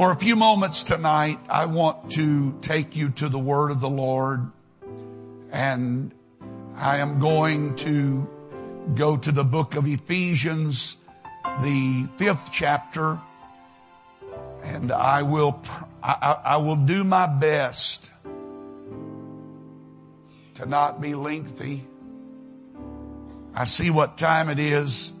For a few moments tonight, I want to take you to the word of the Lord and I am going to go to the book of Ephesians, the fifth chapter, and I will, I, I will do my best to not be lengthy. I see what time it is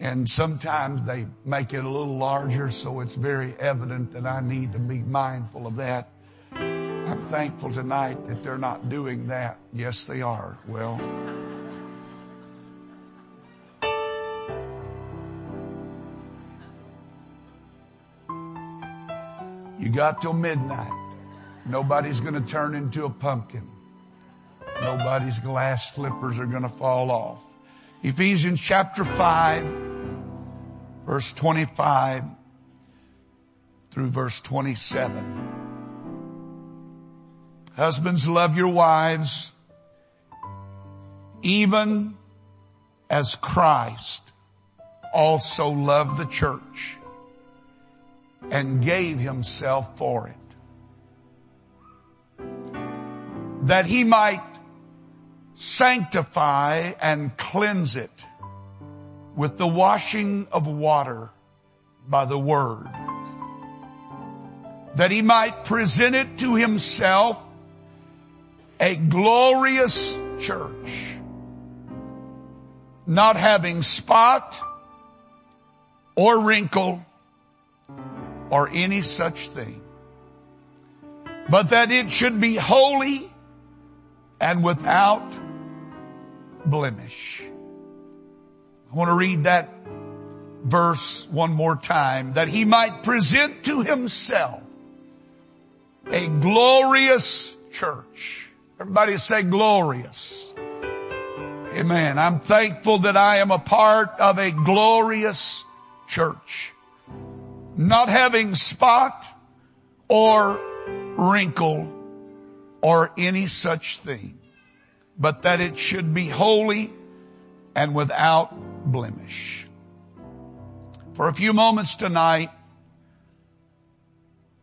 and sometimes they make it a little larger so it's very evident that I need to be mindful of that. I'm thankful tonight that they're not doing that. Yes, they are. Well, you got till midnight. Nobody's going to turn into a pumpkin. Nobody's glass slippers are going to fall off. Ephesians chapter 5 verse 25 through verse 27. Husbands, love your wives even as Christ also loved the church and gave himself for it. That he might sanctify and cleanse it with the washing of water by the word, that he might present it to himself a glorious church, not having spot or wrinkle or any such thing, but that it should be holy and without blemish. I want to read that verse one more time. That he might present to himself a glorious church. Everybody say glorious. Amen. I'm thankful that I am a part of a glorious church. Not having spot or wrinkle or any such thing, but that it should be holy and without blemish. For a few moments tonight,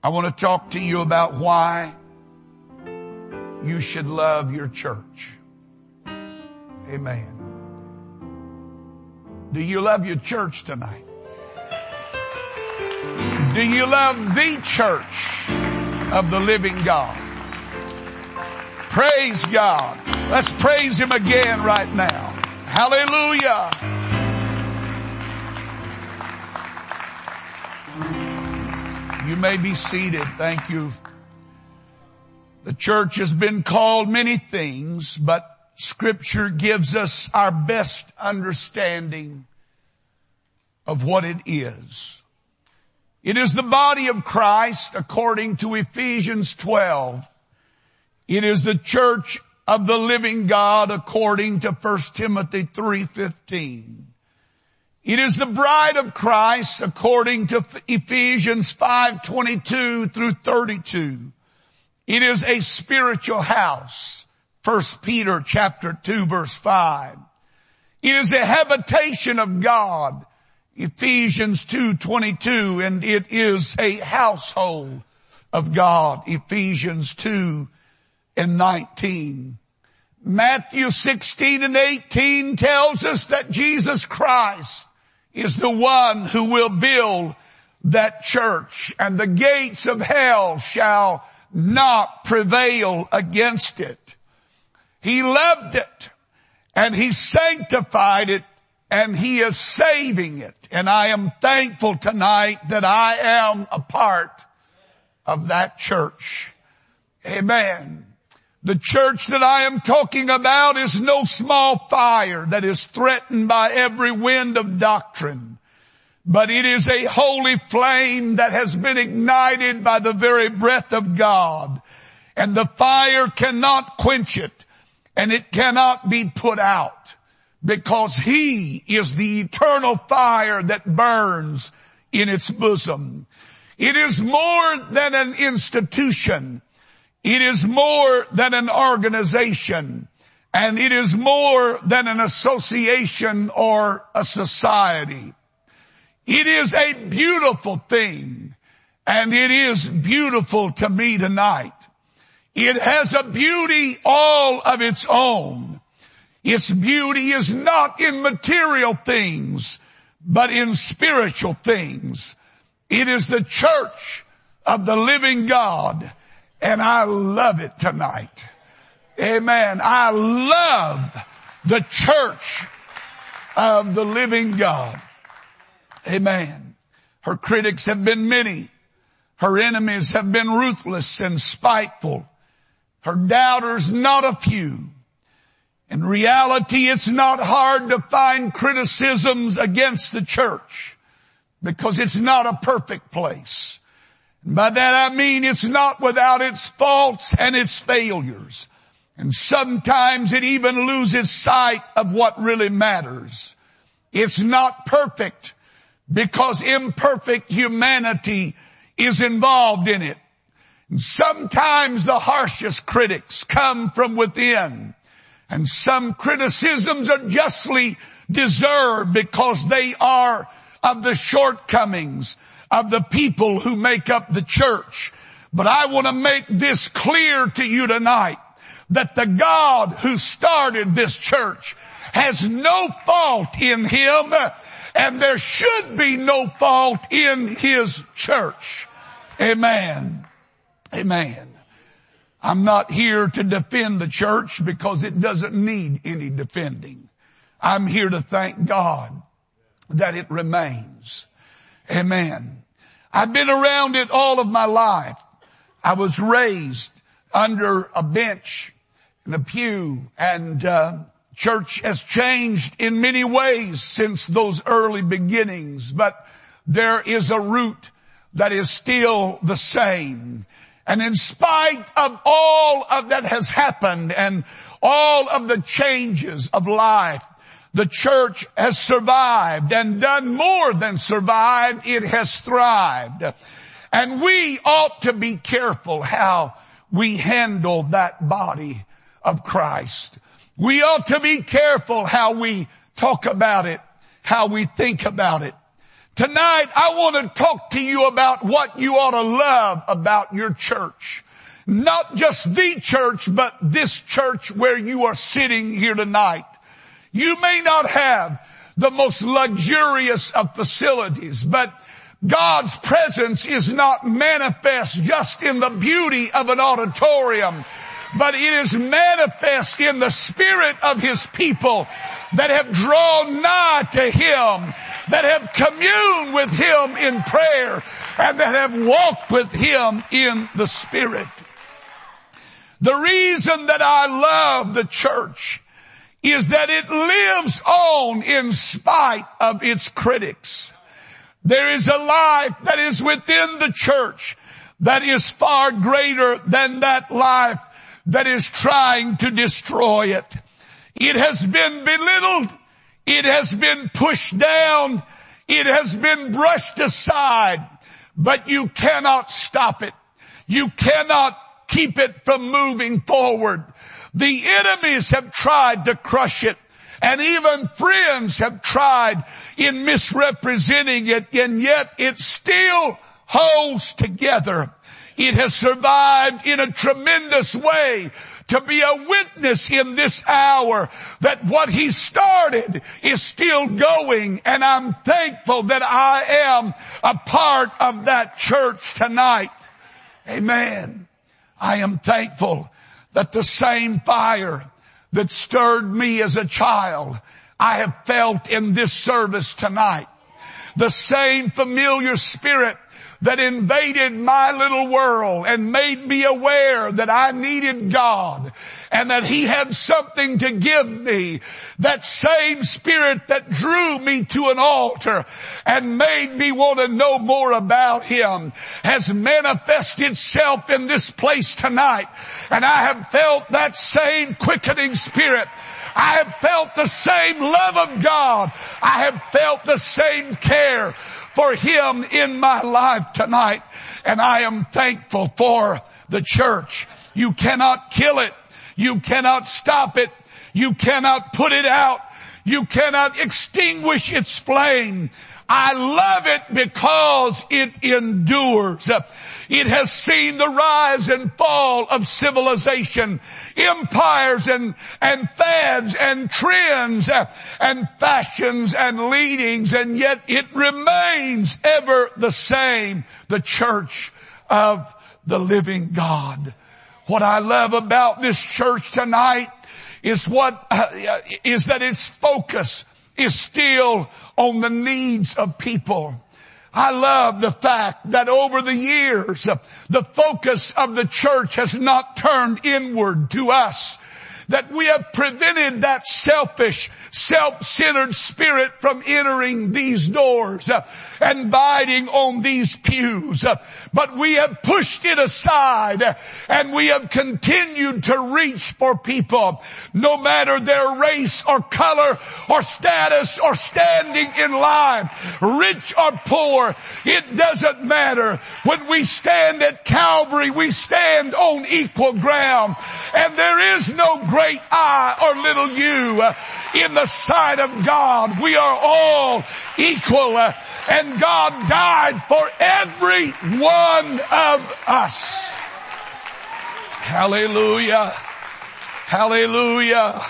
I want to talk to you about why you should love your church. Amen. Do you love your church tonight? Do you love the church of the living God? Praise God. Let's praise Him again right now. Hallelujah. You may be seated. Thank you. The church has been called many things, but scripture gives us our best understanding of what it is. It is the body of Christ according to Ephesians 12. It is the church of the living God according to 1 Timothy 3.15. It is the bride of Christ according to Ephesians 5:22 through 32. It is a spiritual house. 1 Peter chapter 2 verse 5. It is a habitation of God. Ephesians 2:22 and it is a household of God. Ephesians 2 and 19. Matthew 16 and 18 tells us that Jesus Christ is the one who will build that church and the gates of hell shall not prevail against it. He loved it and he sanctified it and he is saving it. And I am thankful tonight that I am a part of that church. Amen. The church that I am talking about is no small fire that is threatened by every wind of doctrine, but it is a holy flame that has been ignited by the very breath of God and the fire cannot quench it and it cannot be put out because he is the eternal fire that burns in its bosom. It is more than an institution. It is more than an organization and it is more than an association or a society. It is a beautiful thing and it is beautiful to me tonight. It has a beauty all of its own. Its beauty is not in material things, but in spiritual things. It is the church of the living God and I love it tonight. Amen. I love the church of the living God. Amen. Her critics have been many. Her enemies have been ruthless and spiteful. Her doubters not a few. In reality, it's not hard to find criticisms against the church because it's not a perfect place. By that I mean it's not without its faults and its failures. And sometimes it even loses sight of what really matters. It's not perfect because imperfect humanity is involved in it. And sometimes the harshest critics come from within and some criticisms are justly deserved because they are of the shortcomings of the people who make up the church. But I want to make this clear to you tonight that the God who started this church has no fault in him and there should be no fault in his church. Amen. Amen. I'm not here to defend the church because it doesn't need any defending. I'm here to thank God that it remains. Amen. I've been around it all of my life. I was raised under a bench in a pew and uh, church has changed in many ways since those early beginnings, but there is a root that is still the same. And in spite of all of that has happened and all of the changes of life, the church has survived and done more than survived. It has thrived. And we ought to be careful how we handle that body of Christ. We ought to be careful how we talk about it, how we think about it. Tonight I want to talk to you about what you ought to love about your church. Not just the church, but this church where you are sitting here tonight. You may not have the most luxurious of facilities, but God's presence is not manifest just in the beauty of an auditorium, but it is manifest in the spirit of His people that have drawn nigh to Him that have communed with Him in prayer and that have walked with Him in the Spirit. The reason that I love the church is that it lives on in spite of its critics. There is a life that is within the church that is far greater than that life that is trying to destroy it. It has been belittled it has been pushed down. It has been brushed aside, but you cannot stop it. You cannot keep it from moving forward. The enemies have tried to crush it and even friends have tried in misrepresenting it and yet it still holds together. It has survived in a tremendous way to be a witness in this hour that what he started is still going and I'm thankful that I am a part of that church tonight. Amen. I am thankful that the same fire that stirred me as a child, I have felt in this service tonight. The same familiar spirit that invaded my little world and made me aware that I needed God and that he had something to give me. That same spirit that drew me to an altar and made me want to know more about him has manifested itself in this place tonight. And I have felt that same quickening spirit I have felt the same love of God. I have felt the same care for Him in my life tonight. And I am thankful for the church. You cannot kill it. You cannot stop it. You cannot put it out. You cannot extinguish its flame. I love it because it endures. It has seen the rise and fall of civilization, empires and, and fads and trends and fashions and leadings and yet it remains ever the same. The church of the living God. What I love about this church tonight is what, uh, is that its focus is still on the needs of people. I love the fact that over the years, the focus of the church has not turned inward to us that we have prevented that selfish, self-centered spirit from entering these doors uh, and biting on these pews. But we have pushed it aside and we have continued to reach for people no matter their race or color or status or standing in line, rich or poor. It doesn't matter. When we stand at Calvary, we stand on equal ground and there is no great I or little you in the sight of God. We are all equal and God died for every one of us. Hallelujah. Hallelujah.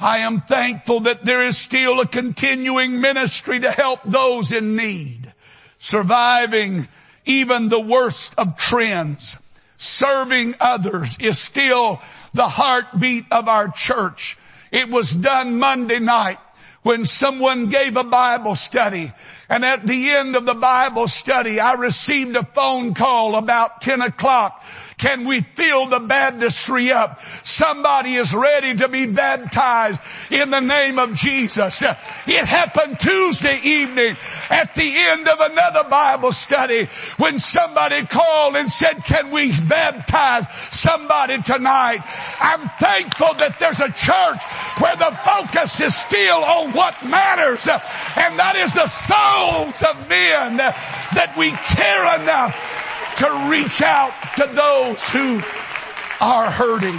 I am thankful that there is still a continuing ministry to help those in need, surviving even the worst of trends. Serving others is still the heartbeat of our church. It was done Monday night when someone gave a Bible study and at the end of the Bible study, I received a phone call about 10 o'clock can we fill the baptistry up? Somebody is ready to be baptized in the name of Jesus. It happened Tuesday evening at the end of another Bible study when somebody called and said, can we baptize somebody tonight? I'm thankful that there's a church where the focus is still on what matters and that is the souls of men that we care enough to reach out to those who are hurting.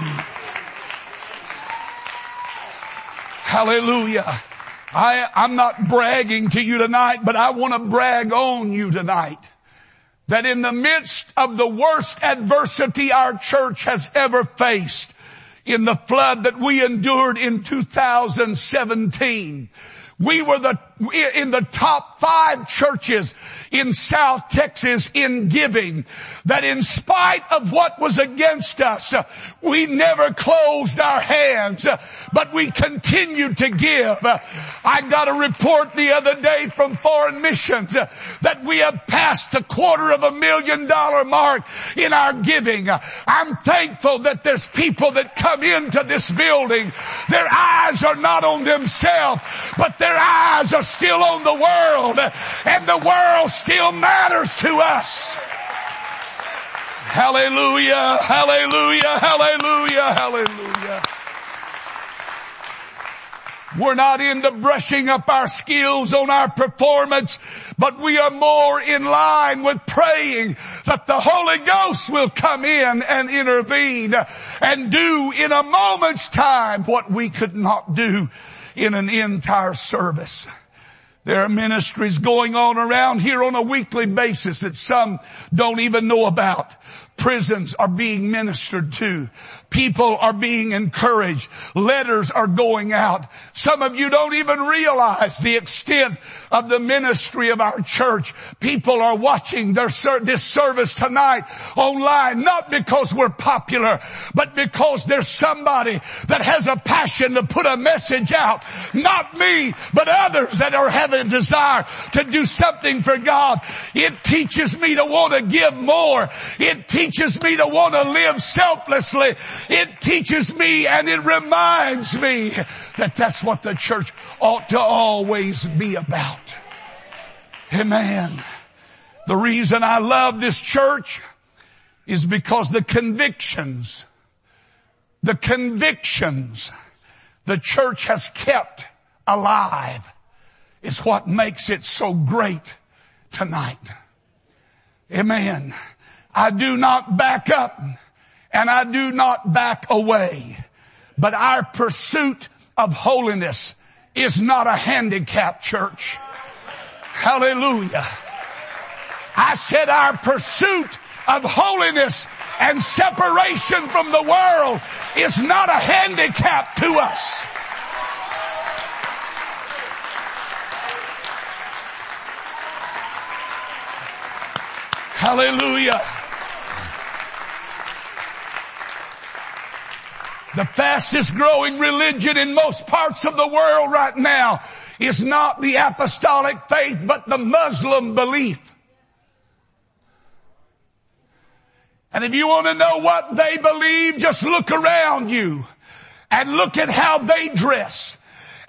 Hallelujah. I, I'm not bragging to you tonight, but I want to brag on you tonight that in the midst of the worst adversity our church has ever faced, in the flood that we endured in 2017, we were the, in the top five churches in South Texas in giving. That in spite of what was against us, we never closed our hands, but we continued to give. I got a report the other day from foreign missions that we have passed a quarter of a million dollar mark in our giving. I'm thankful that there's people that come into this building. Their eyes are not on themselves, but their eyes are still on the world and the world still matters to us. Hallelujah, hallelujah, hallelujah, hallelujah. We're not into brushing up our skills on our performance, but we are more in line with praying that the Holy Ghost will come in and intervene and do in a moment's time what we could not do in an entire service. There are ministries going on around here on a weekly basis that some don't even know about. Prisons are being ministered to. People are being encouraged. Letters are going out. Some of you don't even realize the extent of the ministry of our church. People are watching their, this service tonight online, not because we're popular, but because there's somebody that has a passion to put a message out. Not me, but others that are having a desire to do something for God. It teaches me to want to give more. It teaches me to want to live selflessly. It teaches me and it reminds me that that's what the church ought to always be about. Amen. The reason I love this church is because the convictions, the convictions the church has kept alive is what makes it so great tonight. Amen. I do not back up and I do not back away. But our pursuit of holiness is not a handicap church. Hallelujah. I said our pursuit of holiness and separation from the world is not a handicap to us. Hallelujah. The fastest growing religion in most parts of the world right now is not the apostolic faith, but the Muslim belief. And if you want to know what they believe, just look around you and look at how they dress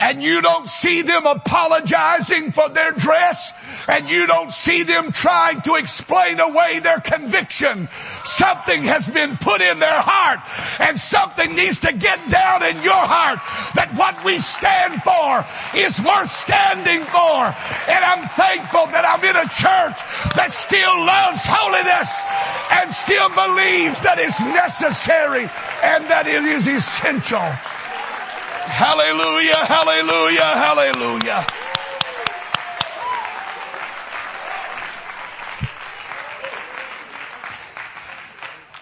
and you don't see them apologizing for their dress and you don't see them trying to explain away their conviction. Something has been put in their heart and something needs to get down in your heart that what we stand for is worth standing for. And I'm thankful that I'm in a church that still loves holiness and still believes that it's necessary and that it is essential. Hallelujah, hallelujah, hallelujah.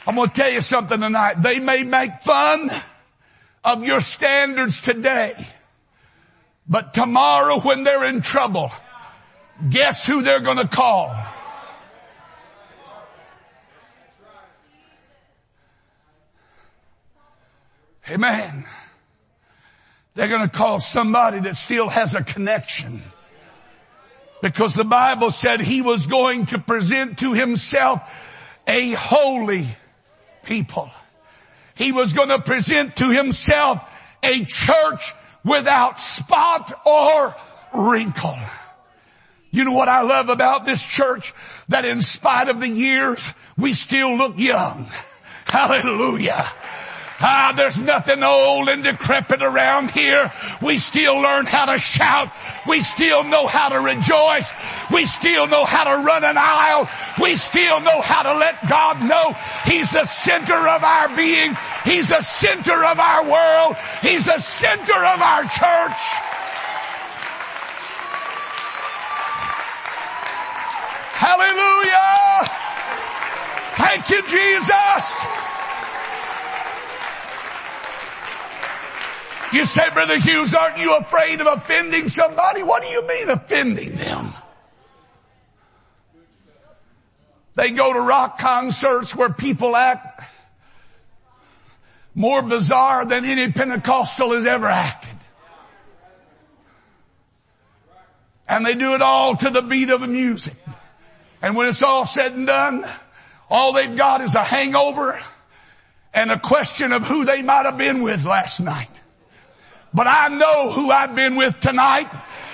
I'm going to tell you something tonight. They may make fun of your standards today, but tomorrow when they're in trouble, guess who they're going to call? Amen. They're going to call somebody that still has a connection. Because the Bible said he was going to present to himself a holy people. He was going to present to himself a church without spot or wrinkle. You know what I love about this church? That in spite of the years, we still look young. Hallelujah. Ah, there's nothing old and decrepit around here. We still learn how to shout. We still know how to rejoice. We still know how to run an aisle. We still know how to let God know He's the center of our being. He's the center of our world. He's the center of our church. Hallelujah! Thank you, Jesus! You say, Brother Hughes, aren't you afraid of offending somebody? What do you mean offending them? They go to rock concerts where people act more bizarre than any Pentecostal has ever acted. And they do it all to the beat of the music. And when it's all said and done, all they've got is a hangover and a question of who they might have been with last night. But I know who I've been with tonight.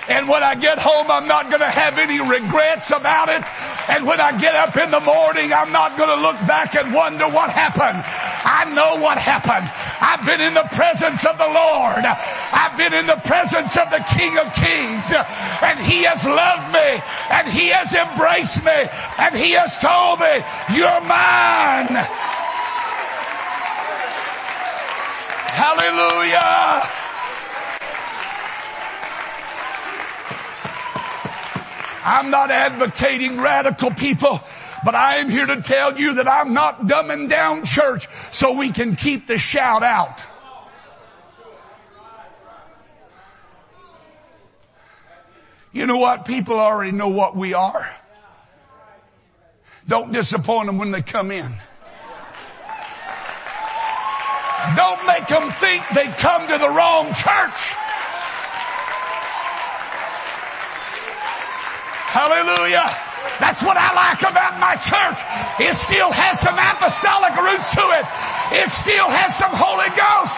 And when I get home, I'm not going to have any regrets about it. And when I get up in the morning, I'm not going to look back and wonder what happened. I know what happened. I've been in the presence of the Lord. I've been in the presence of the King of Kings. And He has loved me. And He has embraced me. And He has told me, you're mine. Hallelujah. I'm not advocating radical people, but I am here to tell you that I'm not dumbing down church so we can keep the shout out. You know what? People already know what we are. Don't disappoint them when they come in. Don't make them think they come to the wrong church. Hallelujah. That's what I like about my church. It still has some apostolic roots to it. It still has some Holy Ghost.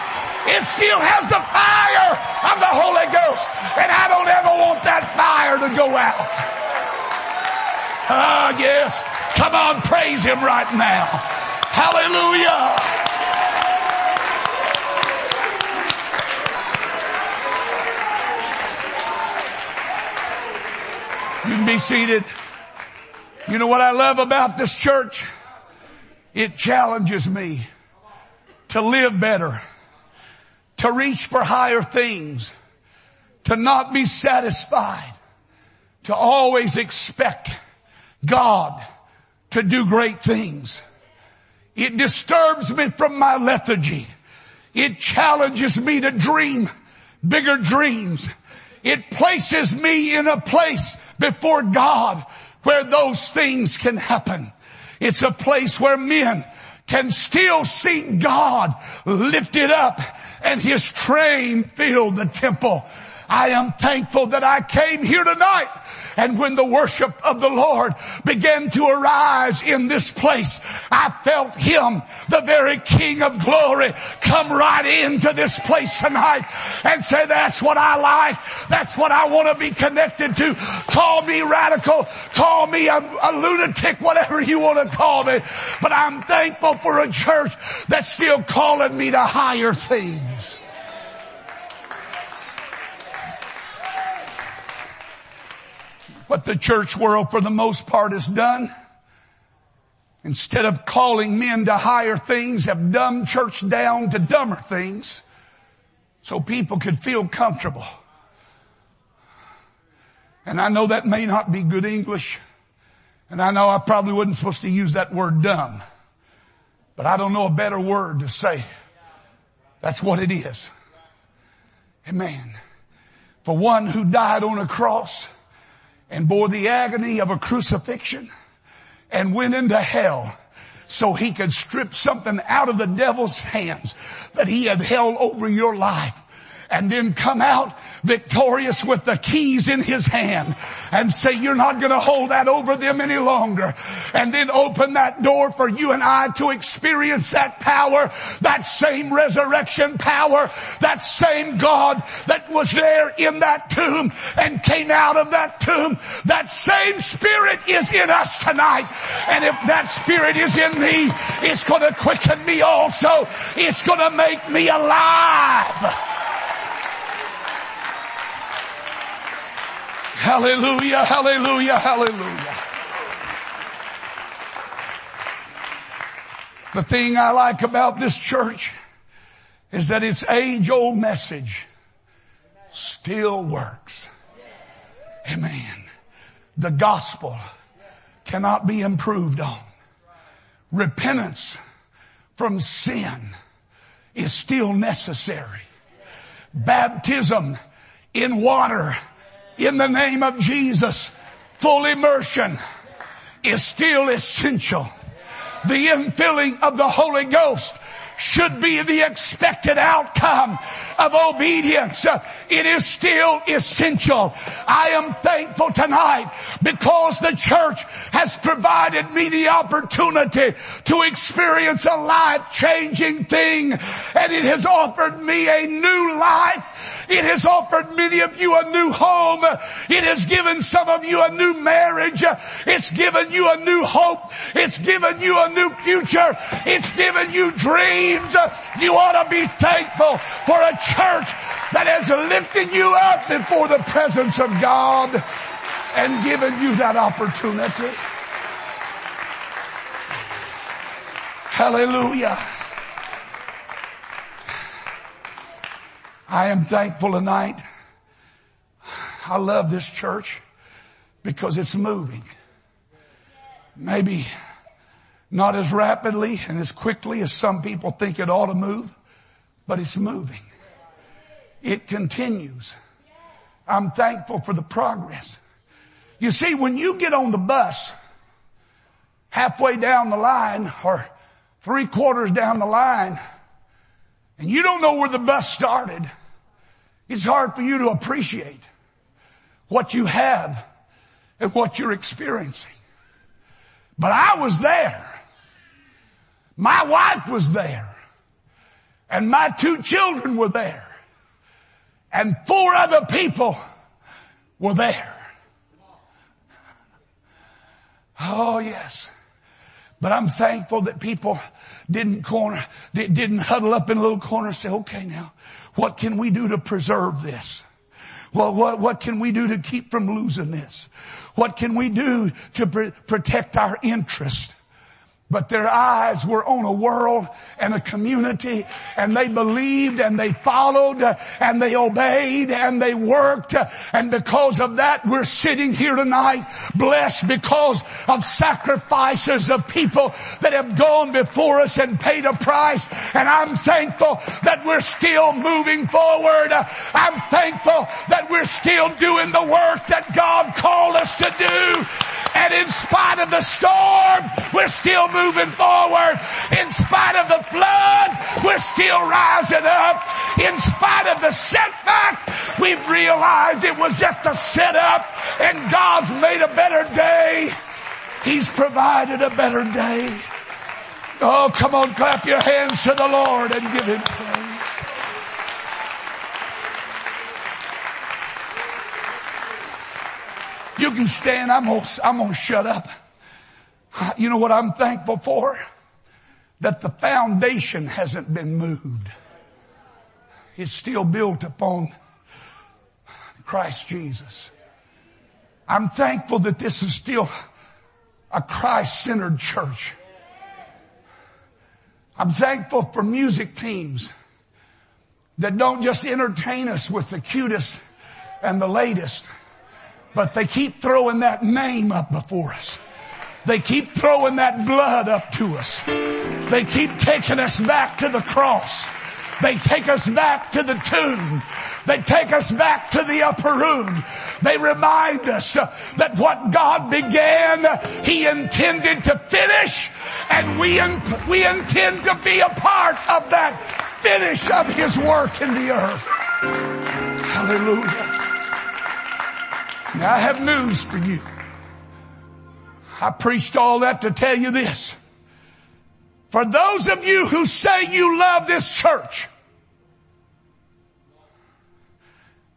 It still has the fire of the Holy Ghost. And I don't ever want that fire to go out. Ah, yes. Come on, praise Him right now. Hallelujah. Be seated. You know what I love about this church? It challenges me to live better, to reach for higher things, to not be satisfied, to always expect God to do great things. It disturbs me from my lethargy. It challenges me to dream bigger dreams. It places me in a place before God where those things can happen. It's a place where men can still see God lifted up and his train fill the temple. I am thankful that I came here tonight and when the worship of the Lord began to arise in this place, I felt Him, the very King of glory, come right into this place tonight and say, that's what I like. That's what I want to be connected to. Call me radical. Call me a, a lunatic, whatever you want to call me. But I'm thankful for a church that's still calling me to higher things. What the church world for the most part has done. Instead of calling men to higher things, have dumbed church down to dumber things so people could feel comfortable. And I know that may not be good English. And I know I probably wasn't supposed to use that word dumb. But I don't know a better word to say. That's what it is. Amen. For one who died on a cross, and bore the agony of a crucifixion and went into hell so he could strip something out of the devil's hands that he had held over your life and then come out victorious with the keys in his hand and say, you're not going to hold that over them any longer. And then open that door for you and I to experience that power, that same resurrection power, that same God that was there in that tomb and came out of that tomb. That same spirit is in us tonight. And if that spirit is in me, it's going to quicken me also. It's going to make me alive. Hallelujah, hallelujah, hallelujah. The thing I like about this church is that its age old message still works. Amen. The gospel cannot be improved on. Repentance from sin is still necessary. Baptism in water in the name of Jesus, full immersion is still essential. The infilling of the Holy Ghost should be the expected outcome of obedience. It is still essential. I am thankful tonight because the church has provided me the opportunity to experience a life-changing thing and it has offered me a new life. It has offered many of you a new home. It has given some of you a new marriage. It's given you a new hope. It's given you a new future. It's given you dreams. You ought to be thankful for a church that has lifted you up before the presence of God and given you that opportunity. Hallelujah. I am thankful tonight. I love this church because it's moving. Maybe not as rapidly and as quickly as some people think it ought to move, but it's moving. It continues. I'm thankful for the progress. You see, when you get on the bus, halfway down the line or three quarters down the line, and you don't know where the bus started, it's hard for you to appreciate what you have and what you're experiencing. But I was there. My wife was there. And my two children were there. And four other people were there. Oh yes. But I'm thankful that people didn't corner, didn't huddle up in a little corner and say, okay now, what can we do to preserve this? Well, what, what can we do to keep from losing this? What can we do to pr- protect our interest? But their eyes were on a world and a community and they believed and they followed and they obeyed and they worked. And because of that we're sitting here tonight blessed because of sacrifices of people that have gone before us and paid a price. And I'm thankful that we're still moving forward. I'm thankful that we're still doing the work that God called us to do. And in spite of the storm we're still moving forward. In spite of the flood, we're still rising up. In spite of the setback, we've realized it was just a setup and God's made a better day. He's provided a better day. Oh, come on, clap your hands to the Lord and give Him praise. You can stand. I'm gonna, I'm gonna shut up. You know what I'm thankful for? That the foundation hasn't been moved. It's still built upon Christ Jesus. I'm thankful that this is still a Christ-centered church. I'm thankful for music teams that don't just entertain us with the cutest and the latest, but they keep throwing that name up before us. They keep throwing that blood up to us. They keep taking us back to the cross. They take us back to the tomb. They take us back to the upper room. They remind us that what God began, He intended to finish and we, we intend to be a part of that finish of His work in the earth. Hallelujah. Now I have news for you. I preached all that to tell you this. For those of you who say you love this church,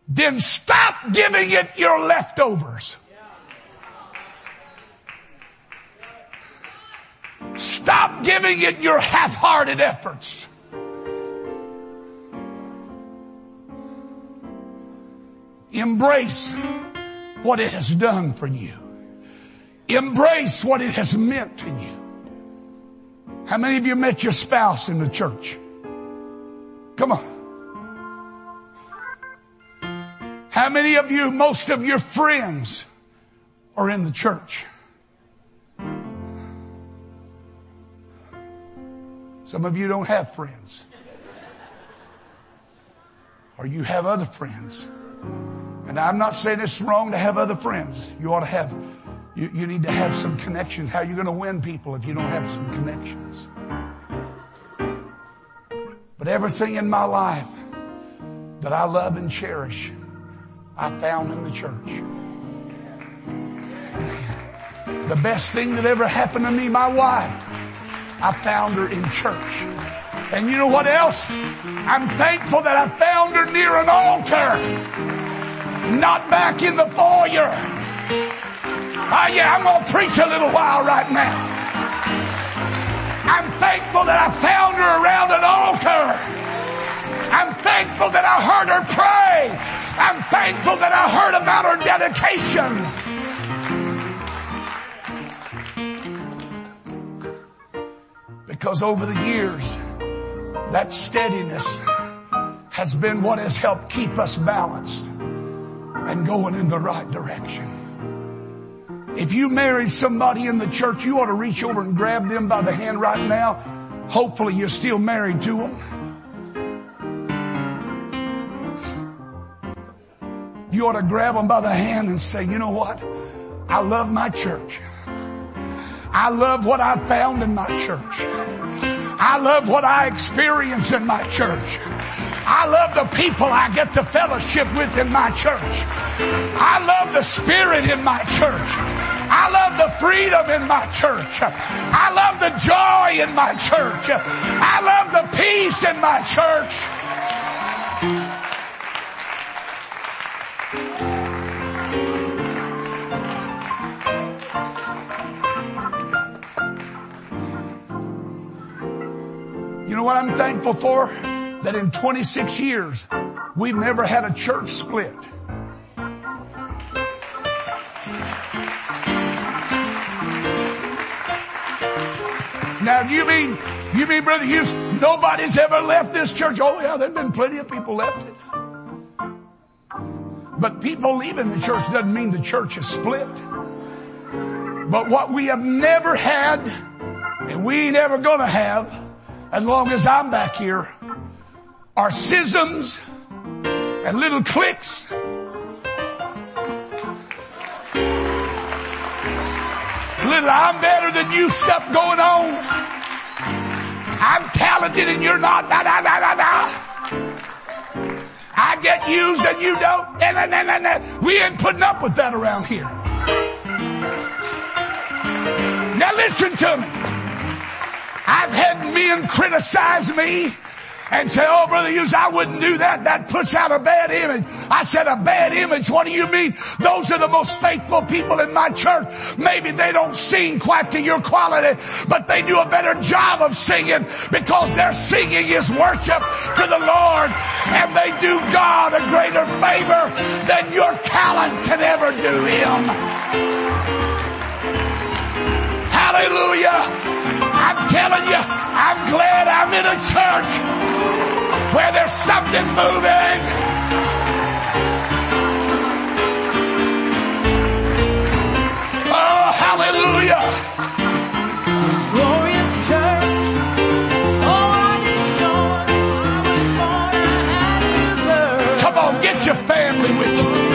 then stop giving it your leftovers. Stop giving it your half-hearted efforts. Embrace what it has done for you. Embrace what it has meant to you. How many of you met your spouse in the church? Come on. How many of you, most of your friends are in the church? Some of you don't have friends. Or you have other friends. And I'm not saying it's wrong to have other friends. You ought to have you, you need to have some connections. How are you going to win people if you don't have some connections? But everything in my life that I love and cherish, I found in the church. The best thing that ever happened to me, my wife, I found her in church. And you know what else? I'm thankful that I found her near an altar, not back in the foyer. Oh yeah, I'm going to preach a little while right now. I'm thankful that I found her around an altar. I'm thankful that I heard her pray. I'm thankful that I heard about her dedication. Because over the years, that steadiness has been what has helped keep us balanced and going in the right direction. If you married somebody in the church, you ought to reach over and grab them by the hand right now. Hopefully you're still married to them. You ought to grab them by the hand and say, you know what? I love my church. I love what I found in my church. I love what I experience in my church. I love the people I get to fellowship with in my church. I love the spirit in my church. I love the freedom in my church. I love the joy in my church. I love the peace in my church. You know what I'm thankful for? that in 26 years, we've never had a church split. You mean, you mean Brother Hughes, nobody's ever left this church? Oh yeah, there've been plenty of people left it. But people leaving the church doesn't mean the church is split. But what we have never had, and we ain't ever gonna have, as long as I'm back here, are schisms and little cliques. Little I'm better than you stuff going on. I'm talented and you're not. Da, da, da, da, da. I get used and you don't. Nah, nah, nah, nah, nah. We ain't putting up with that around here. Now listen to me. I've had men criticize me and say, oh brother Hughes, I wouldn't do that. That puts out a bad image. I said a bad image. What do you mean? Those are the most faithful people in my church. Maybe they don't sing quite to your quality, but they do a better job of singing because their singing is worship to the Lord and they do God a greater favor than your talent can ever do him. Hallelujah. I'm telling you, I'm glad I'm in a church where there's something moving. Oh, hallelujah. Glorious church. Oh, I didn't know I was born and had to learn. Come on, get your family with you.